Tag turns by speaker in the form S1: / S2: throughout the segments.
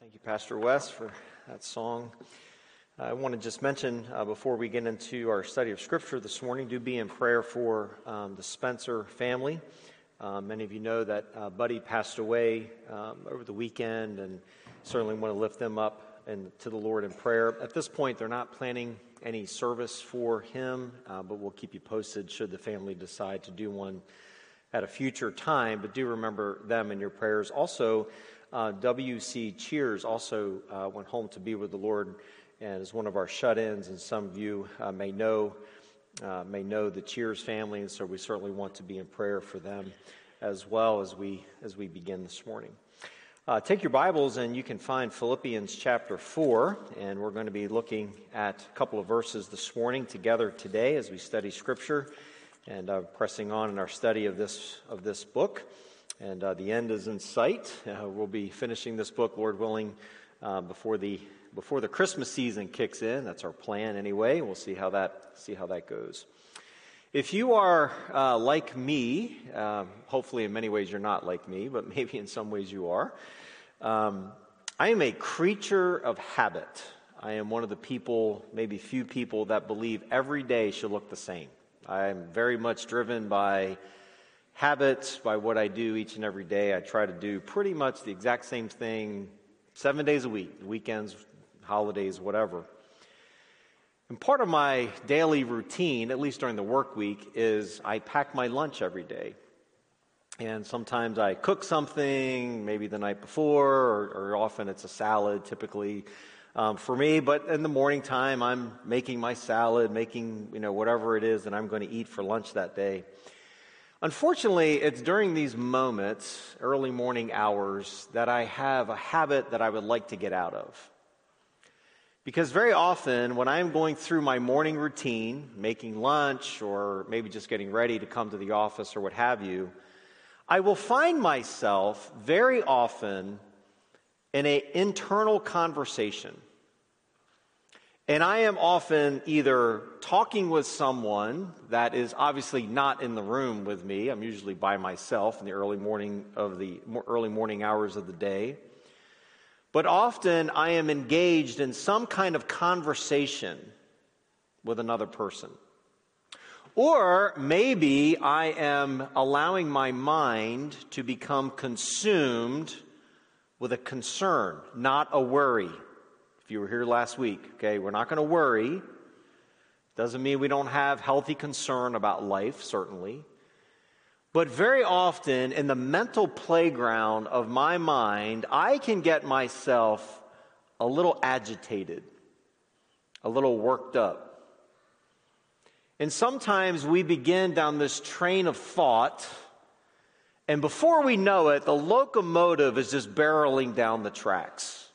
S1: Thank you, Pastor West, for that song. I want to just mention uh, before we get into our study of Scripture this morning, do be in prayer for um, the Spencer family. Uh, many of you know that uh, Buddy passed away um, over the weekend, and certainly want to lift them up and to the Lord in prayer. At this point, they're not planning any service for him, uh, but we'll keep you posted should the family decide to do one at a future time. But do remember them in your prayers. Also, uh, W.C. Cheers also uh, went home to be with the Lord and is one of our shut-ins, and some of you uh, may know uh, may know the Cheers family, and so we certainly want to be in prayer for them as well as we as we begin this morning. Uh, take your Bibles and you can find Philippians chapter 4, and we're going to be looking at a couple of verses this morning together today as we study Scripture and uh, pressing on in our study of this, of this book and uh, the end is in sight. Uh, we'll be finishing this book, Lord willing, uh, before the before the Christmas season kicks in. That's our plan, anyway. We'll see how that see how that goes. If you are uh, like me, um, hopefully in many ways you're not like me, but maybe in some ways you are. Um, I am a creature of habit. I am one of the people, maybe few people, that believe every day should look the same. I am very much driven by habits, by what I do each and every day. I try to do pretty much the exact same thing seven days a week, weekends, holidays, whatever. And part of my daily routine, at least during the work week, is I pack my lunch every day. And sometimes I cook something, maybe the night before, or, or often it's a salad, typically um, for me. But in the morning time, I'm making my salad, making you know whatever it is that I'm going to eat for lunch that day. Unfortunately, it's during these moments, early morning hours, that I have a habit that I would like to get out of. Because very often, when I'm going through my morning routine, making lunch or maybe just getting ready to come to the office or what have you, I will find myself very often in an internal conversation and I am often either talking with someone that is obviously not in the room with me. I'm usually by myself in the early morning of the early morning hours of the day. But often I am engaged in some kind of conversation with another person. Or maybe I am allowing my mind to become consumed with a concern, not a worry. You were here last week, okay, we're not going to worry. Doesn't mean we don't have healthy concern about life, certainly. But very often in the mental playground of my mind, I can get myself a little agitated, a little worked up. And sometimes we begin down this train of thought, and before we know it, the locomotive is just barreling down the tracks.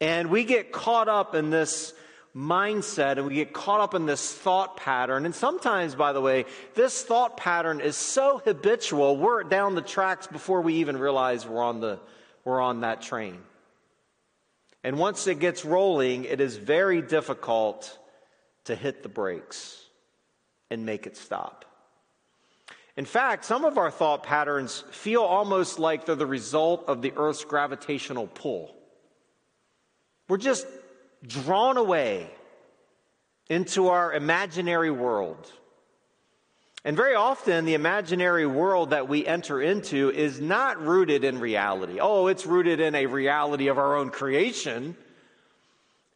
S1: And we get caught up in this mindset and we get caught up in this thought pattern. And sometimes, by the way, this thought pattern is so habitual, we're down the tracks before we even realize we're on, the, we're on that train. And once it gets rolling, it is very difficult to hit the brakes and make it stop. In fact, some of our thought patterns feel almost like they're the result of the Earth's gravitational pull. We're just drawn away into our imaginary world. And very often, the imaginary world that we enter into is not rooted in reality. Oh, it's rooted in a reality of our own creation.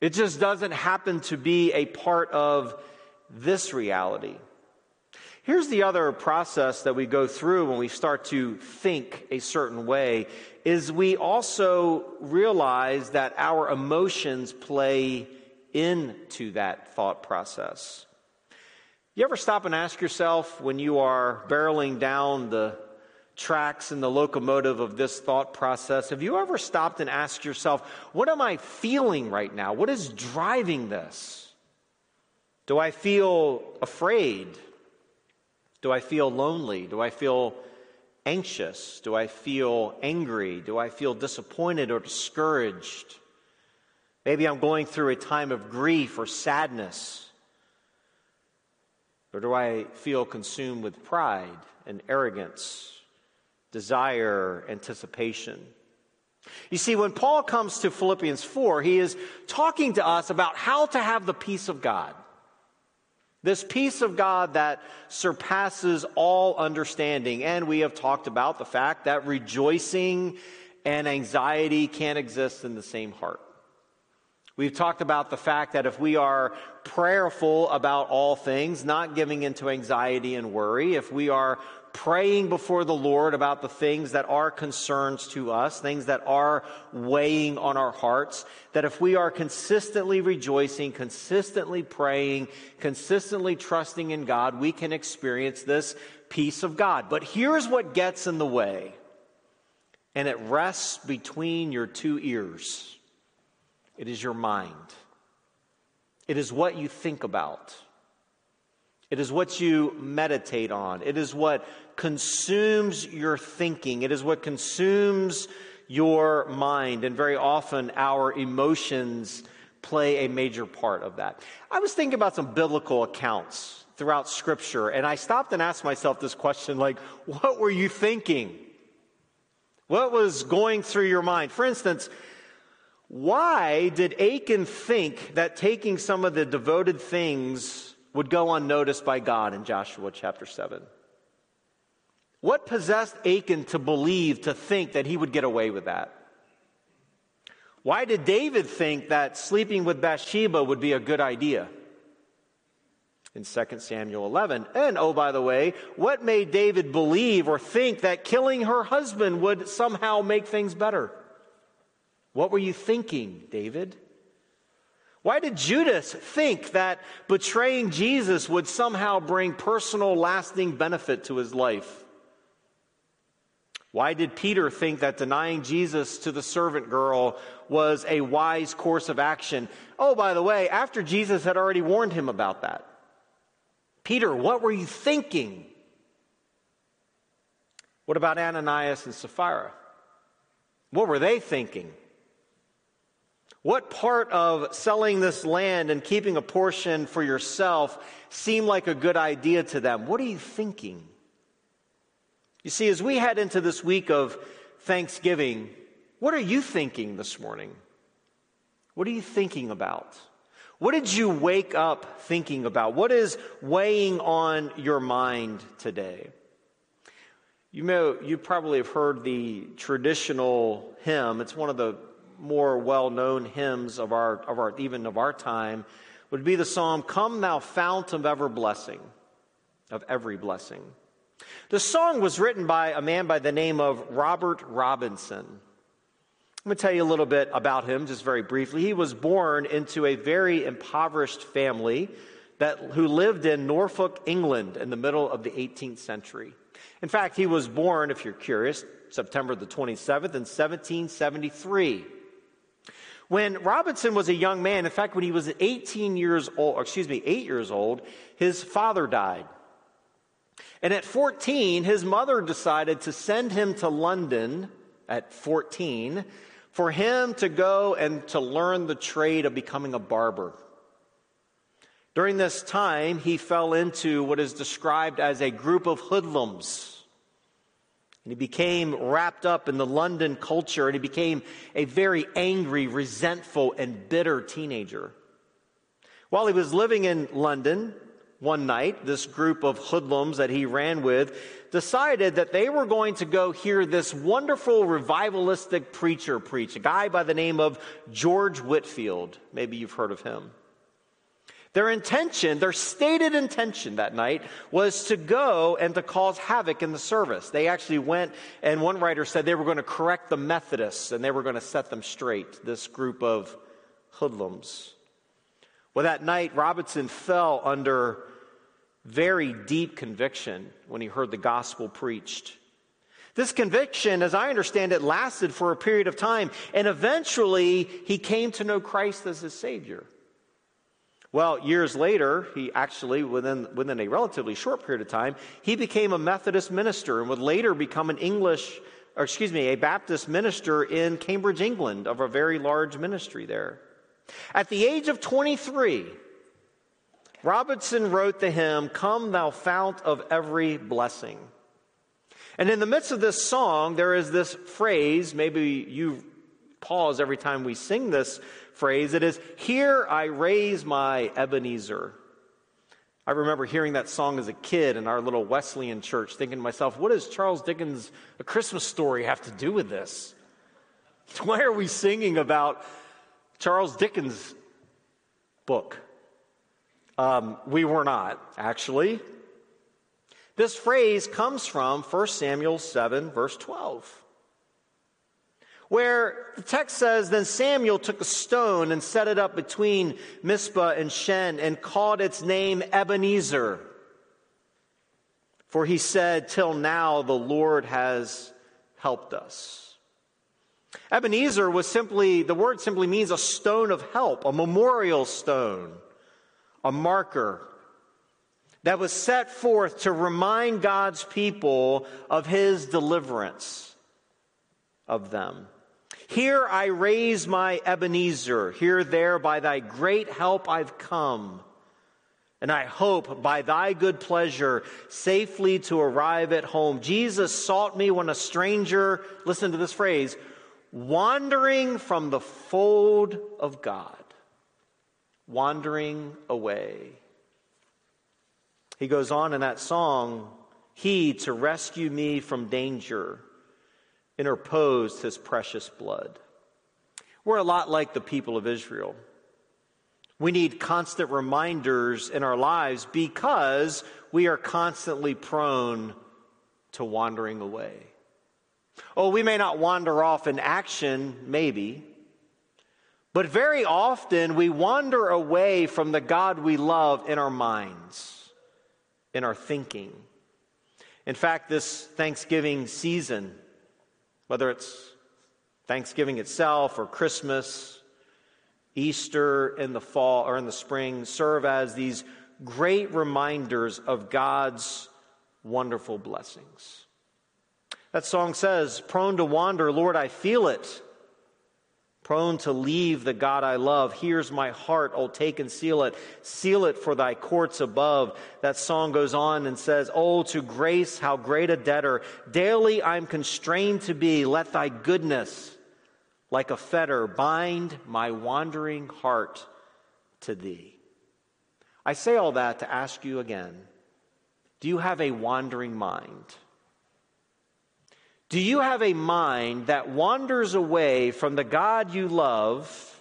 S1: It just doesn't happen to be a part of this reality. Here's the other process that we go through when we start to think a certain way is we also realize that our emotions play into that thought process. You ever stop and ask yourself when you are barreling down the tracks in the locomotive of this thought process, have you ever stopped and asked yourself, what am I feeling right now? What is driving this? Do I feel afraid? Do I feel lonely? Do I feel anxious? Do I feel angry? Do I feel disappointed or discouraged? Maybe I'm going through a time of grief or sadness. Or do I feel consumed with pride and arrogance, desire, anticipation? You see, when Paul comes to Philippians 4, he is talking to us about how to have the peace of God. This peace of God that surpasses all understanding. And we have talked about the fact that rejoicing and anxiety can't exist in the same heart. We've talked about the fact that if we are prayerful about all things, not giving into anxiety and worry, if we are praying before the Lord about the things that are concerns to us, things that are weighing on our hearts, that if we are consistently rejoicing, consistently praying, consistently trusting in God, we can experience this peace of God. But here's what gets in the way, and it rests between your two ears. It is your mind. It is what you think about. It is what you meditate on. It is what consumes your thinking. It is what consumes your mind. And very often our emotions play a major part of that. I was thinking about some biblical accounts throughout Scripture, and I stopped and asked myself this question like, what were you thinking? What was going through your mind? For instance, why did Achan think that taking some of the devoted things would go unnoticed by God in Joshua chapter 7? What possessed Achan to believe, to think that he would get away with that? Why did David think that sleeping with Bathsheba would be a good idea? In 2 Samuel 11. And oh, by the way, what made David believe or think that killing her husband would somehow make things better? What were you thinking, David? Why did Judas think that betraying Jesus would somehow bring personal, lasting benefit to his life? Why did Peter think that denying Jesus to the servant girl was a wise course of action? Oh, by the way, after Jesus had already warned him about that. Peter, what were you thinking? What about Ananias and Sapphira? What were they thinking? What part of selling this land and keeping a portion for yourself seemed like a good idea to them? What are you thinking? You see, as we head into this week of Thanksgiving, what are you thinking this morning? What are you thinking about? What did you wake up thinking about? What is weighing on your mind today? You know, you probably have heard the traditional hymn. It's one of the more well-known hymns of our, of our, even of our time would be the psalm, Come Thou Fount of Ever Blessing, of every blessing. The song was written by a man by the name of Robert Robinson. I'm going to tell you a little bit about him just very briefly. He was born into a very impoverished family that, who lived in Norfolk, England in the middle of the 18th century. In fact, he was born, if you're curious, September the 27th in 1773. When Robinson was a young man, in fact, when he was 18 years old, excuse me, eight years old, his father died. And at 14, his mother decided to send him to London at 14 for him to go and to learn the trade of becoming a barber. During this time, he fell into what is described as a group of hoodlums and he became wrapped up in the London culture and he became a very angry, resentful, and bitter teenager. While he was living in London, one night, this group of hoodlums that he ran with decided that they were going to go hear this wonderful revivalistic preacher preach, a guy by the name of George Whitefield. Maybe you've heard of him. Their intention, their stated intention that night was to go and to cause havoc in the service. They actually went, and one writer said they were going to correct the Methodists and they were going to set them straight, this group of hoodlums. Well, that night, Robinson fell under very deep conviction when he heard the gospel preached. This conviction, as I understand it, lasted for a period of time, and eventually he came to know Christ as his Savior. Well, years later, he actually, within, within a relatively short period of time, he became a Methodist minister and would later become an English, or excuse me, a Baptist minister in Cambridge, England, of a very large ministry there. At the age of 23, Robinson wrote the hymn, Come Thou Fount of Every Blessing. And in the midst of this song, there is this phrase, maybe you've pause every time we sing this phrase. It is, Here I raise my Ebenezer. I remember hearing that song as a kid in our little Wesleyan church, thinking to myself, what does Charles Dickens' A Christmas Story have to do with this? Why are we singing about Charles Dickens' book? Um, we were not, actually. This phrase comes from 1 Samuel 7, verse 12 where the text says, Then Samuel took a stone and set it up between Mizpah and Shen and called its name Ebenezer. For he said, Till now the Lord has helped us. Ebenezer was simply, the word simply means a stone of help, a memorial stone, a marker that was set forth to remind God's people of his deliverance of them. Here I raise my Ebenezer, here, there, by thy great help I've come. And I hope by thy good pleasure safely to arrive at home. Jesus sought me when a stranger, listen to this phrase, wandering from the fold of God, wandering away. He goes on in that song, He to rescue me from danger interposed his precious blood. We're a lot like the people of Israel. We need constant reminders in our lives because we are constantly prone to wandering away. Oh, we may not wander off in action, maybe, but very often we wander away from the God we love in our minds, in our thinking. In fact, this Thanksgiving season, whether it's Thanksgiving itself or Christmas, Easter in the fall or in the spring, serve as these great reminders of God's wonderful blessings. That song says, Prone to wander, Lord, I feel it prone to leave the God I love. Here's my heart, oh, take and seal it. Seal it for thy courts above. That song goes on and says, Oh, to grace, how great a debtor. Daily I'm constrained to be. Let thy goodness, like a fetter, bind my wandering heart to thee. I say all that to ask you again do you have a wandering mind? Do you have a mind that wanders away from the God you love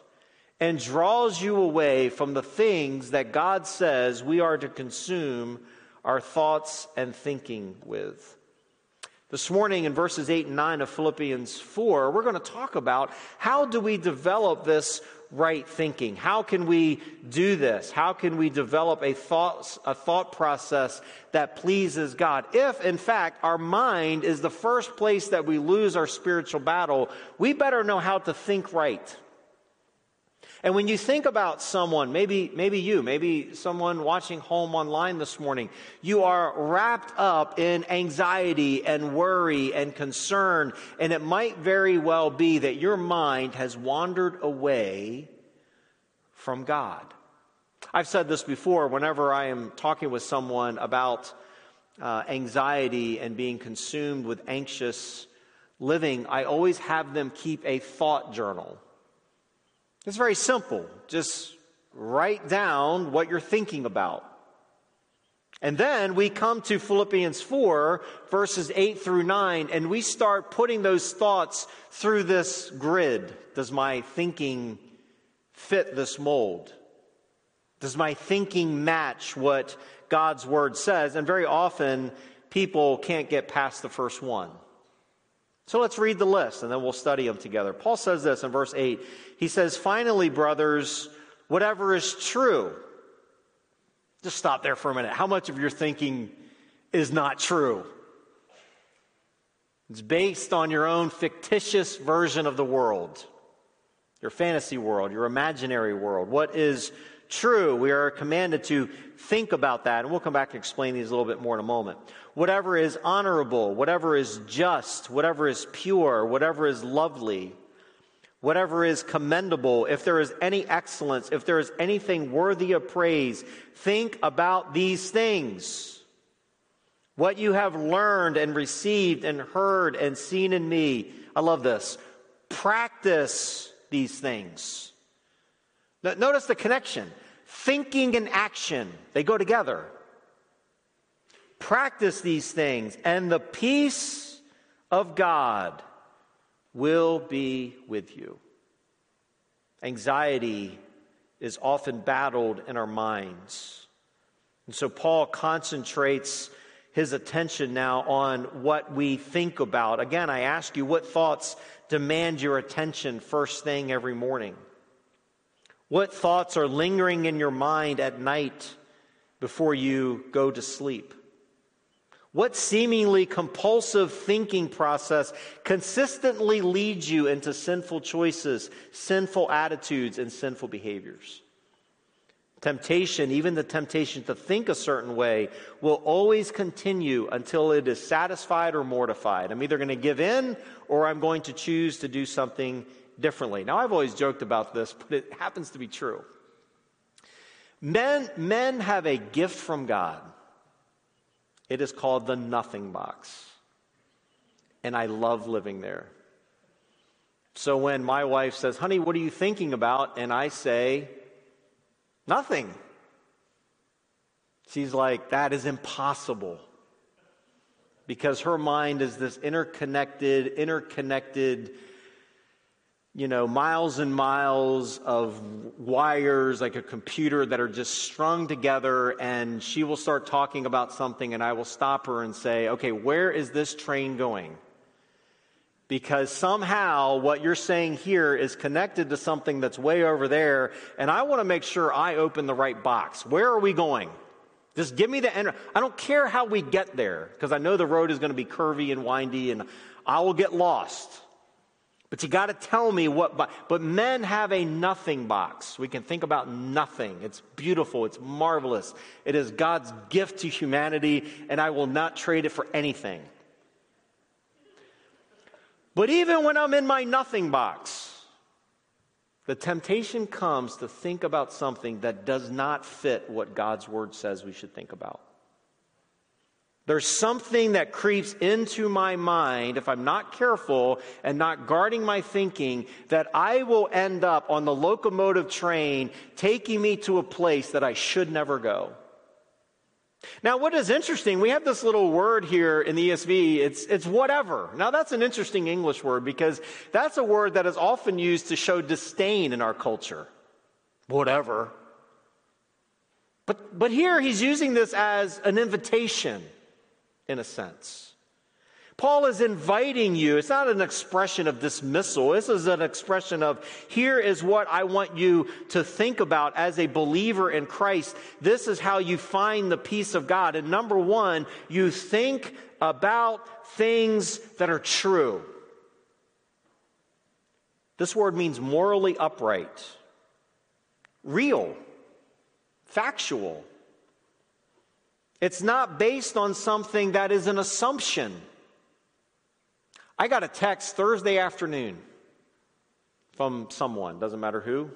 S1: and draws you away from the things that God says we are to consume our thoughts and thinking with? This morning in verses 8 and 9 of Philippians 4, we're going to talk about how do we develop this right thinking? How can we do this? How can we develop a thought, a thought process that pleases God? If, in fact, our mind is the first place that we lose our spiritual battle, we better know how to think right. And when you think about someone, maybe, maybe you, maybe someone watching home online this morning, you are wrapped up in anxiety and worry and concern, and it might very well be that your mind has wandered away from God. I've said this before whenever I am talking with someone about uh, anxiety and being consumed with anxious living, I always have them keep a thought journal. It's very simple. Just write down what you're thinking about. And then we come to Philippians 4, verses 8 through 9, and we start putting those thoughts through this grid. Does my thinking fit this mold? Does my thinking match what God's word says? And very often, people can't get past the first one. So let's read the list and then we'll study them together. Paul says this in verse 8. He says, Finally, brothers, whatever is true. Just stop there for a minute. How much of your thinking is not true? It's based on your own fictitious version of the world, your fantasy world, your imaginary world. What is true? We are commanded to think about that, and we'll come back and explain these a little bit more in a moment whatever is honorable, whatever is just, whatever is pure, whatever is lovely, whatever is commendable, if there is any excellence, if there is anything worthy of praise, think about these things. What you have learned and received and heard and seen in me, I love this. Practice these things. Notice the connection. Thinking and action, they go together. Practice these things, and the peace of God will be with you. Anxiety is often battled in our minds. And so Paul concentrates his attention now on what we think about. Again, I ask you, what thoughts demand your attention first thing every morning? What thoughts are lingering in your mind at night before you go to sleep? What seemingly compulsive thinking process consistently leads you into sinful choices, sinful attitudes, and sinful behaviors? Temptation, even the temptation to think a certain way, will always continue until it is satisfied or mortified. I'm either going to give in or I'm going to choose to do something differently. Now, I've always joked about this, but it happens to be true. Men, men have a gift from God. It is called the nothing box. And I love living there. So when my wife says, Honey, what are you thinking about? And I say, Nothing. She's like, That is impossible. Because her mind is this interconnected, interconnected you know, miles and miles of wires like a computer that are just strung together, and she will start talking about something, and I will stop her and say, okay, where is this train going? Because somehow what you're saying here is connected to something that's way over there, and I want to make sure I open the right box. Where are we going? Just give me the end. I don't care how we get there, because I know the road is going to be curvy and windy, and I will get lost. But you got to tell me what. But men have a nothing box. We can think about nothing. It's beautiful. It's marvelous. It is God's gift to humanity, and I will not trade it for anything. But even when I'm in my nothing box, the temptation comes to think about something that does not fit what God's word says we should think about. There's something that creeps into my mind if I'm not careful and not guarding my thinking that I will end up on the locomotive train taking me to a place that I should never go. Now, what is interesting, we have this little word here in the ESV, it's, it's whatever. Now, that's an interesting English word because that's a word that is often used to show disdain in our culture. Whatever. But, but here he's using this as an invitation in a sense. Paul is inviting you. It's not an expression of dismissal. This is an expression of here is what I want you to think about as a believer in Christ. This is how you find the peace of God. And number one, you think about things that are true. This word means morally upright, real, factual. It's not based on something that is an assumption. I got a text Thursday afternoon from someone, doesn't matter who.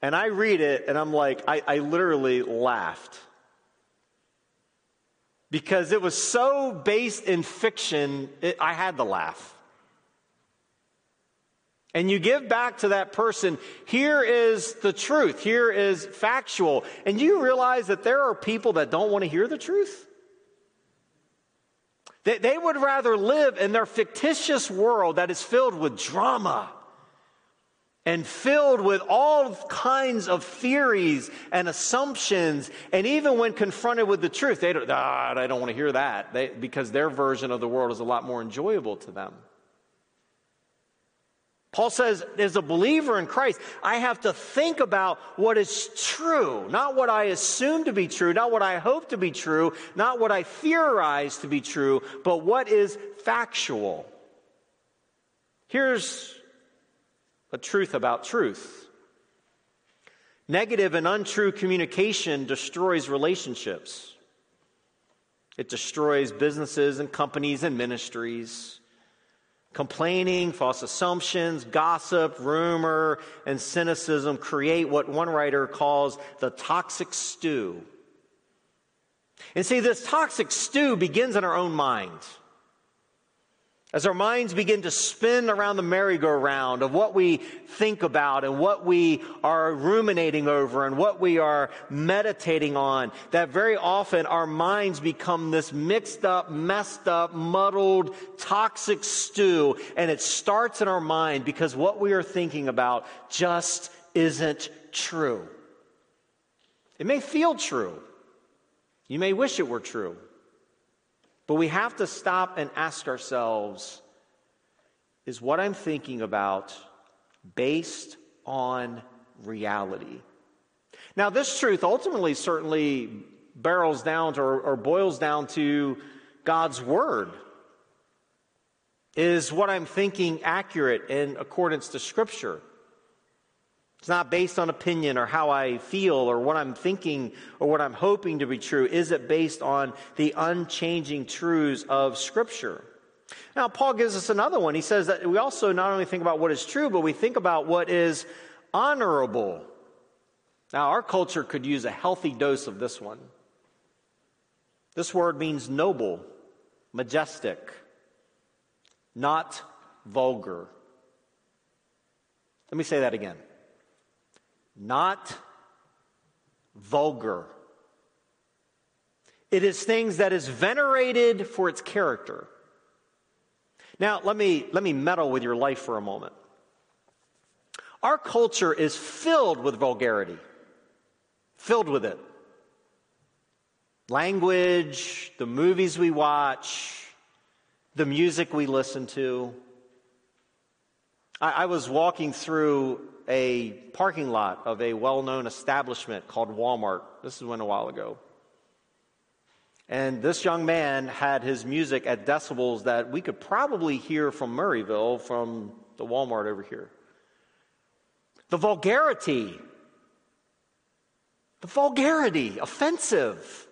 S1: And I read it and I'm like, I, I literally laughed. Because it was so based in fiction, it, I had to laugh and you give back to that person, here is the truth, here is factual. And you realize that there are people that don't want to hear the truth? They, they would rather live in their fictitious world that is filled with drama and filled with all kinds of theories and assumptions. And even when confronted with the truth, they don't, ah, I don't want to hear that they, because their version of the world is a lot more enjoyable to them. Paul says, as a believer in Christ, I have to think about what is true, not what I assume to be true, not what I hope to be true, not what I theorize to be true, but what is factual. Here's a truth about truth negative and untrue communication destroys relationships, it destroys businesses and companies and ministries. Complaining, false assumptions, gossip, rumor, and cynicism create what one writer calls the toxic stew. And see, this toxic stew begins in our own minds. As our minds begin to spin around the merry-go-round of what we think about and what we are ruminating over and what we are meditating on, that very often our minds become this mixed up, messed up, muddled, toxic stew. And it starts in our mind because what we are thinking about just isn't true. It may feel true. You may wish it were true. But we have to stop and ask ourselves is what I'm thinking about based on reality? Now, this truth ultimately certainly barrels down to, or, or boils down to God's Word. Is what I'm thinking accurate in accordance to Scripture? It's not based on opinion or how I feel or what I'm thinking or what I'm hoping to be true. Is it based on the unchanging truths of Scripture? Now, Paul gives us another one. He says that we also not only think about what is true, but we think about what is honorable. Now, our culture could use a healthy dose of this one. This word means noble, majestic, not vulgar. Let me say that again not vulgar. It is things that is venerated for its character. Now, let me, let me meddle with your life for a moment. Our culture is filled with vulgarity, filled with it. Language, the movies we watch, the music we listen to. I, I was walking through a parking lot of a well known establishment called Walmart. This is when a while ago. And this young man had his music at decibels that we could probably hear from Murrayville from the Walmart over here. The vulgarity, the vulgarity, offensive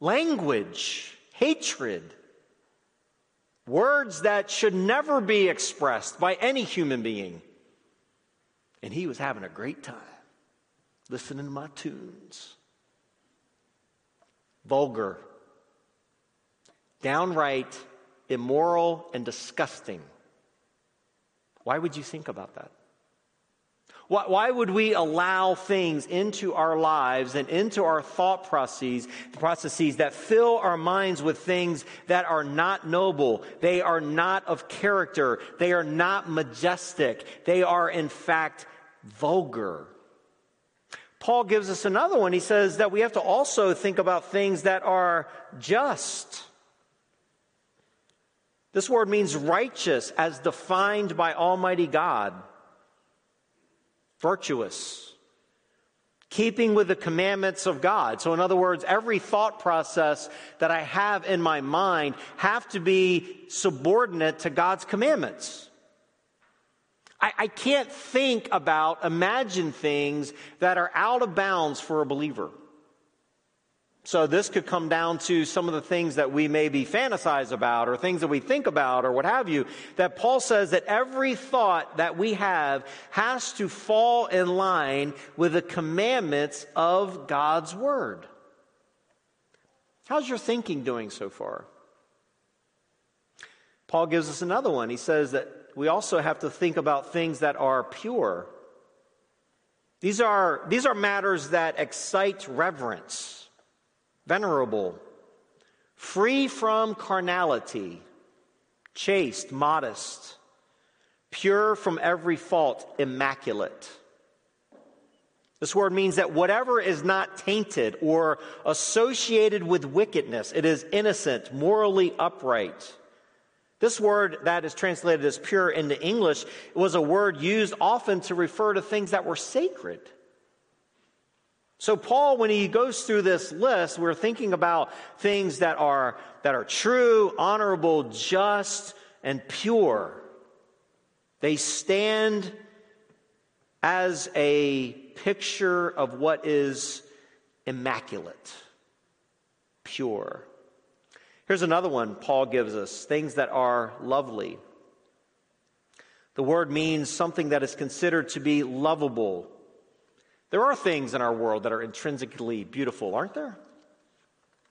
S1: language, hatred, words that should never be expressed by any human being. And he was having a great time listening to my tunes. Vulgar, downright immoral, and disgusting. Why would you think about that? Why, would we allow things into our lives and into our thought processes, processes that fill our minds with things that are not noble? They are not of character. They are not majestic. They are, in fact, vulgar. Paul gives us another one. He says that we have to also think about things that are just. This word means righteous as defined by Almighty God, virtuous, keeping with the commandments of God. So, in other words, every thought process that I have in my mind have to be subordinate to God's commandments. I, I can't think about, imagine things that are out of bounds for a believer. So this could come down to some of the things that we maybe fantasize about or things that we think about or what have you. That Paul says that every thought that we have has to fall in line with the commandments of God's word. How's your thinking doing so far? Paul gives us another one. He says that we also have to think about things that are pure. These are, these are matters that excite reverence, venerable, free from carnality, chaste, modest, pure from every fault, immaculate. This word means that whatever is not tainted or associated with wickedness, it is innocent, morally upright. This word that is translated as pure into English was a word used often to refer to things that were sacred. So Paul, when he goes through this list, we're thinking about things that are, that are true, honorable, just, and pure. They stand as a picture of what is immaculate, pure. Here's another one Paul gives us things that are lovely. The word means something that is considered to be lovable. There are things in our world that are intrinsically beautiful, aren't there?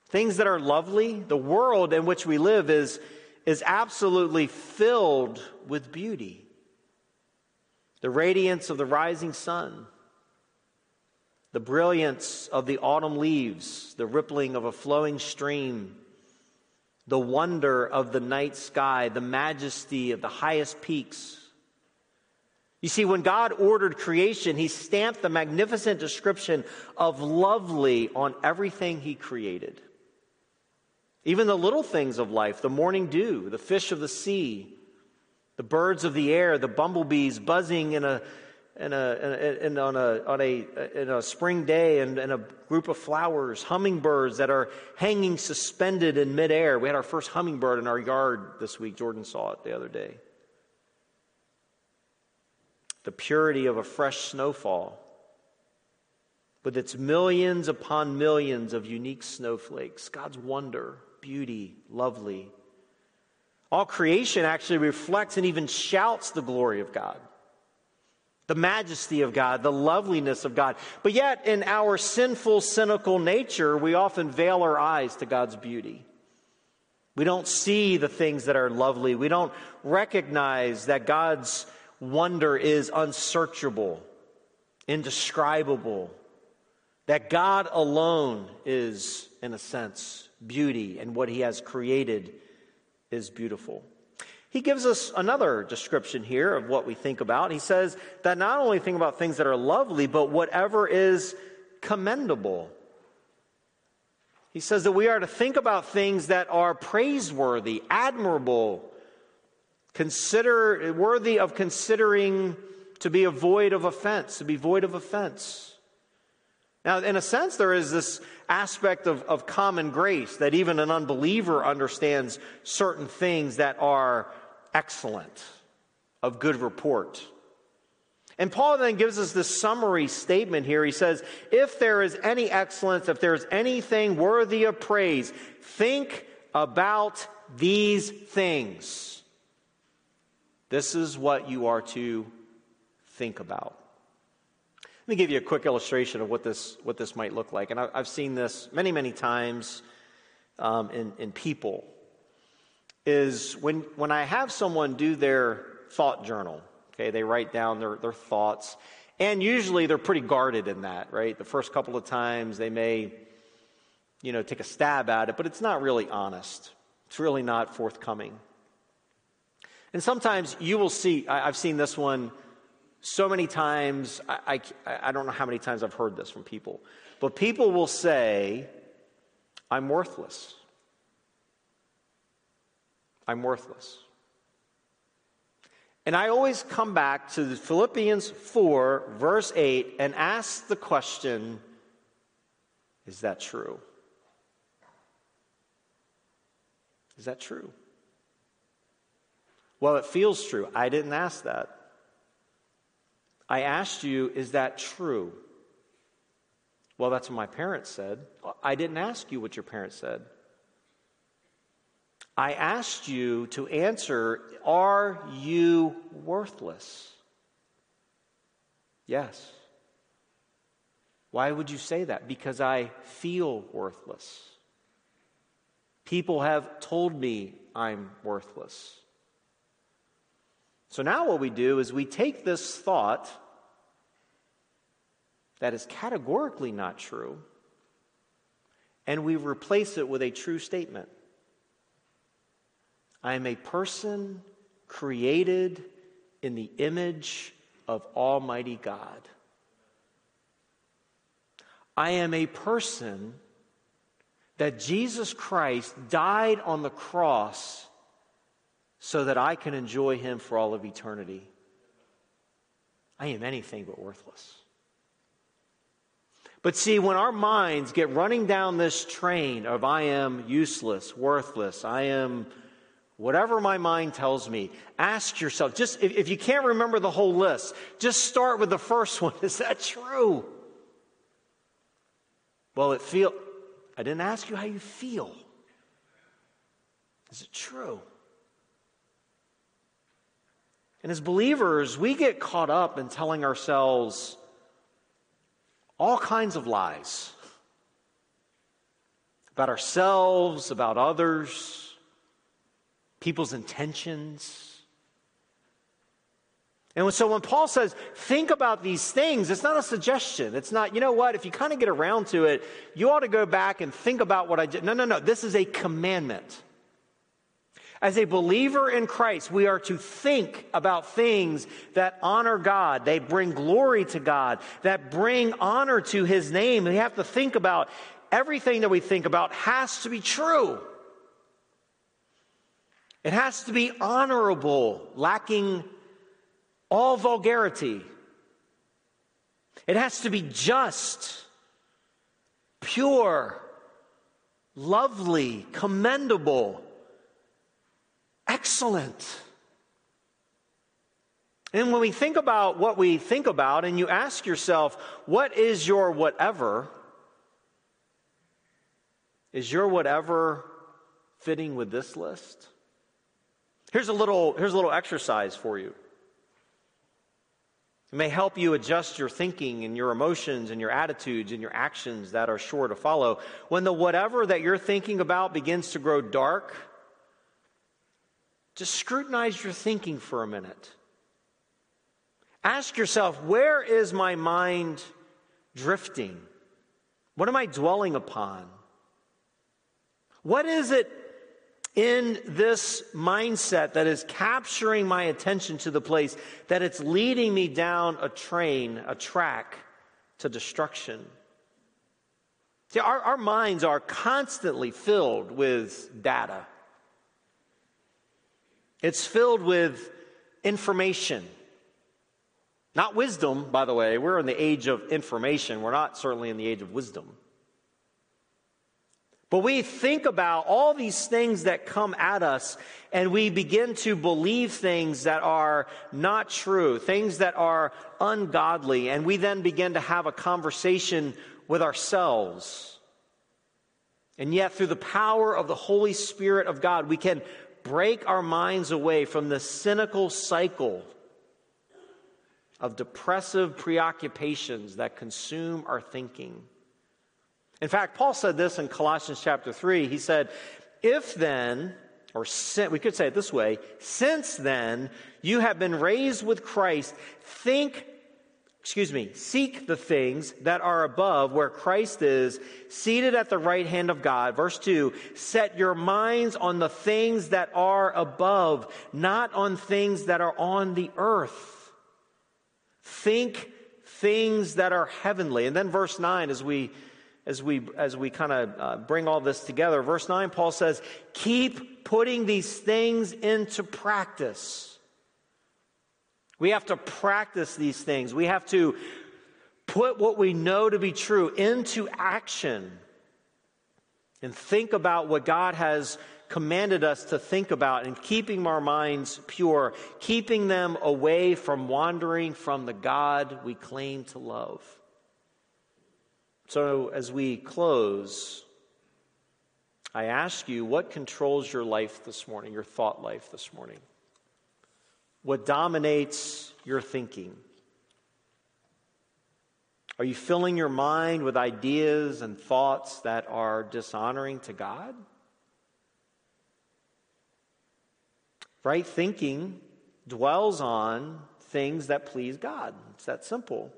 S1: Things that are lovely. The world in which we live is, is absolutely filled with beauty. The radiance of the rising sun, the brilliance of the autumn leaves, the rippling of a flowing stream, the wonder of the night sky, the majesty of the highest peaks. You see, when God ordered creation, He stamped the magnificent description of lovely on everything He created. Even the little things of life, the morning dew, the fish of the sea, the birds of the air, the bumblebees buzzing in a, in a, in on, a, on a, in a spring day and, and a group of flowers, hummingbirds that are hanging suspended in midair. We had our first hummingbird in our yard this week. Jordan saw it the other day. The purity of a fresh snowfall with its millions upon millions of unique snowflakes, God's wonder beauty, lovely. All creation actually reflects and even shouts the glory of God, the majesty of God, the loveliness of God. But yet, in our sinful, cynical nature, we often veil our eyes to God's beauty. We don't see the things that are lovely. We don't recognize that God's wonder is unsearchable, indescribable, that God alone is, in a sense, beauty, and what he has created is beautiful. He gives us another description here of what we think about. He says that not only think about things that are lovely, but whatever is commendable. He says that we are to think about things that are praiseworthy, admirable, consider worthy of considering to be void of offense, to be void of offense. Now, in a sense, there is this aspect of, of common grace that even an unbeliever understands certain things that are excellent, of good report. And Paul then gives us this summary statement here. He says, If there is any excellence, if there's anything worthy of praise, think about these things. This is what you are to think about. Let me give you a quick illustration of what this, what this might look like. And I, have seen this many, many times um, in, in people. Is when, when I have someone do their thought journal, okay, they write down their, their thoughts, and usually they're pretty guarded in that, right? The first couple of times they may, you know, take a stab at it, but it's not really honest. It's really not forthcoming. And sometimes you will see, I, I've seen this one so many times, I, I, I, don't know how many times I've heard this from people, but people will say, I'm worthless. I'm worthless. And I always come back to Philippians 4, verse 8, and ask the question Is that true? Is that true? Well, it feels true. I didn't ask that. I asked you, is that true? Well, that's what my parents said. I didn't ask you what your parents said. I asked you to answer, are you worthless? Yes. Why would you say that? Because I feel worthless. People have told me I'm worthless. So now what we do is we take this thought that is categorically not true and we replace it with a true statement. I am a person created in the image of Almighty God. I am a person that Jesus Christ died on the cross so that I can enjoy him for all of eternity. I am anything but worthless. But see, when our minds get running down this train of I am useless, worthless, I am whatever my mind tells me, ask yourself, just if, if you can't remember the whole list, just start with the first one. Is that true? Well, it feel I didn't ask you how you feel. Is it true? And as believers, we get caught up in telling ourselves all kinds of lies about ourselves, about others. People's intentions. And so when Paul says, think about these things, it's not a suggestion. It's not, you know what, if you kind of get around to it, you ought to go back and think about what I did. No, no, no. This is a commandment. As a believer in Christ, we are to think about things that honor God, they bring glory to God, that bring honor to His name. We have to think about everything that we think about has to be true. It has to be honorable, lacking all vulgarity. It has to be just, pure, lovely, commendable excellent. And when we think about what we think about, and you ask yourself, what is your whatever? Is your whatever fitting with this list? Here's a little, here's a little exercise for you. It may help you adjust your thinking and your emotions and your attitudes and your actions that are sure to follow. When the whatever that you're thinking about begins to grow dark, just scrutinize your thinking for a minute. Ask yourself, where is my mind drifting? What am I dwelling upon? What is it in this mindset that is capturing my attention to the place that it's leading me down a train, a track to destruction? See, our, our minds are constantly filled with data. It's filled with information. Not wisdom, by the way. We're in the age of information. We're not certainly in the age of wisdom. But we think about all these things that come at us and we begin to believe things that are not true, things that are ungodly, and we then begin to have a conversation with ourselves. And yet, through the power of the Holy Spirit of God, we can break our minds away from the cynical cycle of depressive preoccupations that consume our thinking. In fact, Paul said this in Colossians chapter 3. He said, If then, or we could say it this way, since then you have been raised with Christ, think excuse me, seek the things that are above where Christ is, seated at the right hand of God. Verse 2 Set your minds on the things that are above, not on things that are on the earth. Think things that are heavenly. And then verse 9, as we as we as we kind of uh, bring all this together verse 9 paul says keep putting these things into practice we have to practice these things. We have to put what we know to be true into action and think about what God has commanded us to think about and keeping our minds pure, keeping them away from wandering from the God we claim to love. So, as we close, I ask you, what controls your life this morning, your thought life this morning? What dominates your thinking? Are you filling your mind with ideas and thoughts that are dishonoring to God? Right thinking dwells on things that please God. It's that simple.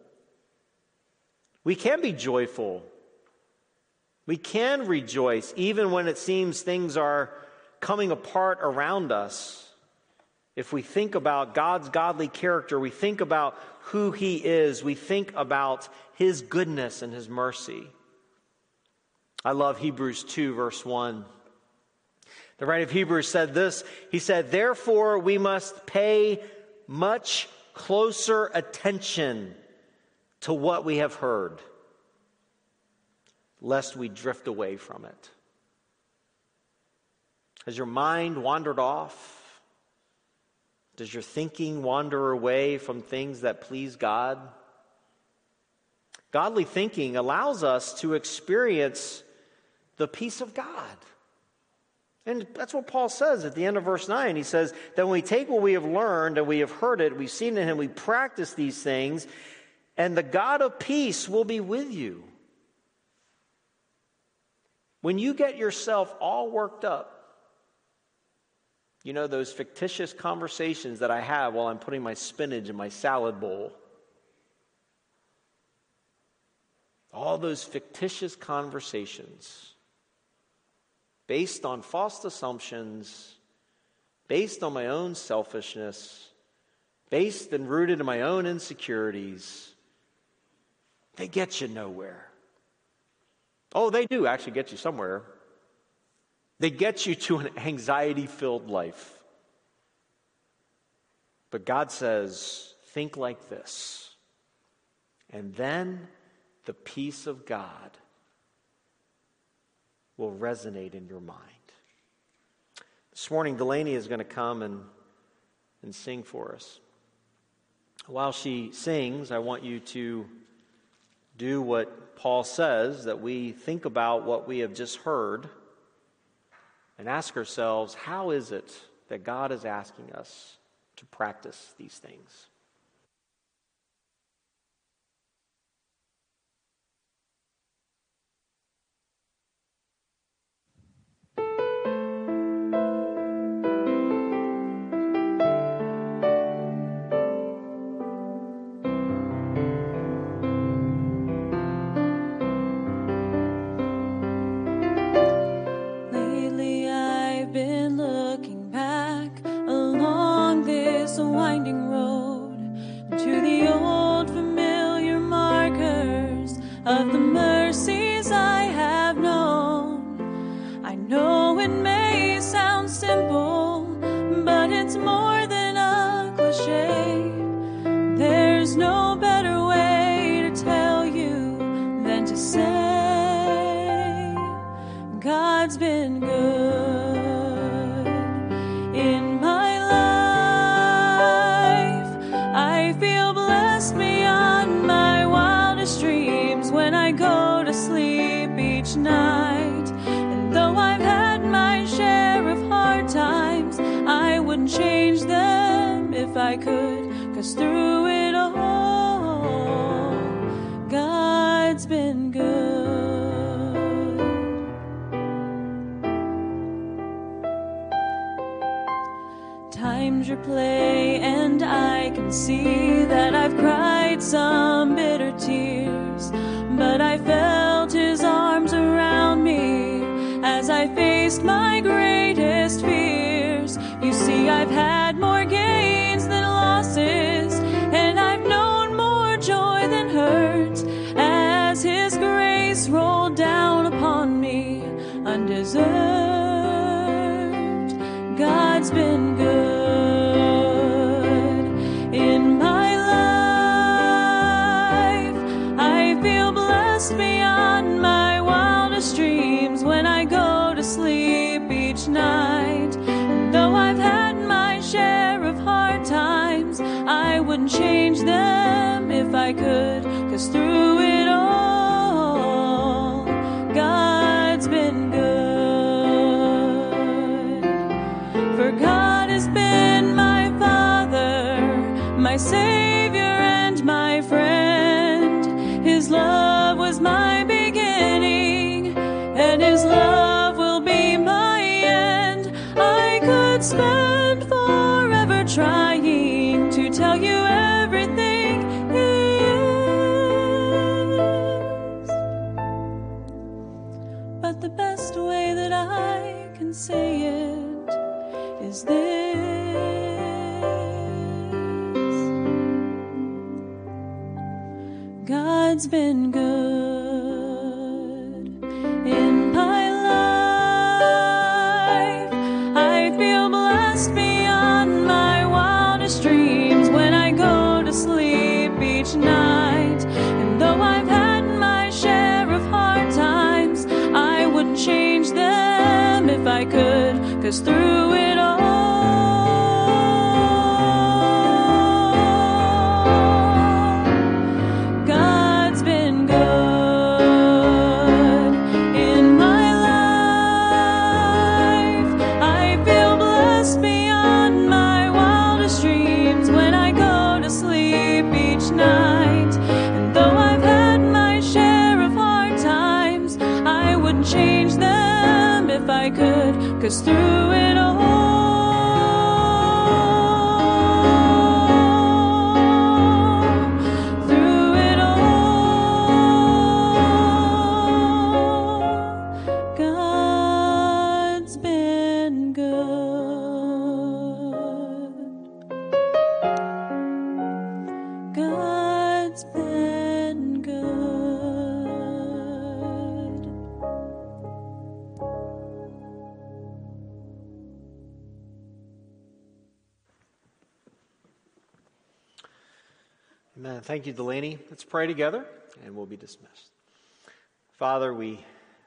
S1: We can be joyful. We can rejoice even when it seems things are coming apart around us. If we think about God's godly character, we think about who He is, we think about His goodness and His mercy. I love Hebrews 2, verse 1. The writer of Hebrews said this He said, Therefore, we must pay much closer attention to what we have heard, lest we drift away from it. Has your mind wandered off? Does your thinking wander away from things that please God? Godly thinking allows us to experience the peace of God. And that's what Paul says at the end of verse 9. He says that when we take what we have learned and we have heard it, we've seen it and we practice these things, and the God of peace will be with you. When you get yourself all worked up, You know, those fictitious conversations that I have while I'm putting my spinach in my salad bowl. All those fictitious conversations based on false assumptions, based on my own selfishness, based and rooted in my own insecurities, they get you nowhere. Oh, they do actually get you somewhere. They get you to an anxiety filled life. But God says, think like this. And then the peace of God will resonate in your mind. This morning, Delaney is going to come and, and sing for us. While she sings, I want you to do what Paul says that we think about what we have just heard and ask ourselves how is it that God is asking us to practice these things?
S2: Play, and I can see that I've cried some bitter tears. But I felt his arms around me as I faced my greatest fears. You see, I've had I could, cause through it all, God's been good. For God has been my Father, my Savior, and my friend. His love was my beginning, and His love will be my end. I could spend forever trying been good. In my life. I feel blessed beyond my wildest dreams when I go to sleep each night. And though I've had my share of hard times, I wouldn't change them if I could, cause through it all, through it
S1: all, Thank you, Delaney. Let's pray together and we'll be dismissed. Father, we,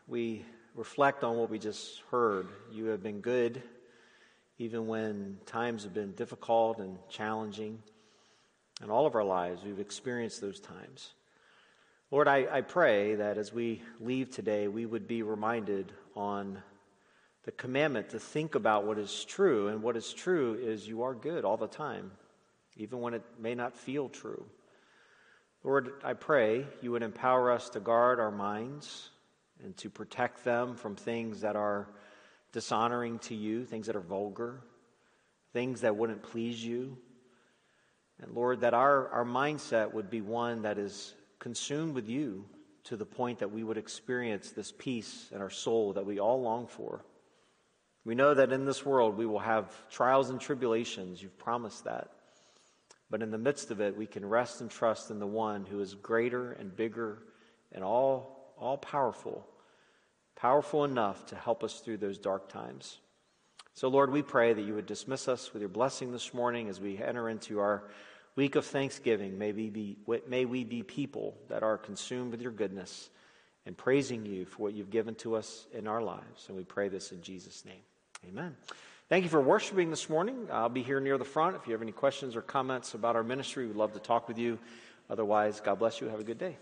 S1: we reflect on what we just heard. You have been good even when times have been difficult and challenging. In all of our lives, we've experienced those times. Lord, I, I pray that as we leave today, we would be reminded on the commandment to think about what is true. And what is true is you are good all the time, even when it may not feel true. Lord, I pray you would empower us to guard our minds and to protect them from things that are dishonoring to you, things that are vulgar, things that wouldn't please you. And Lord, that our, our mindset would be one that is consumed with you to the point that we would experience this peace in our soul that we all long for. We know that in this world we will have trials and tribulations. You've promised that. But in the midst of it, we can rest and trust in the one who is greater and bigger and all, all powerful, powerful enough to help us through those dark times. So, Lord, we pray that you would dismiss us with your blessing this morning as we enter into our week of thanksgiving. May we be, may we be people that are consumed with your goodness and praising you for what you've given to us in our lives. And we pray this in Jesus' name. Amen. Thank you for worshiping this morning. I'll be here near the front. If you have any questions or comments about our ministry, we'd love to talk with you. Otherwise, God bless you. Have a good day.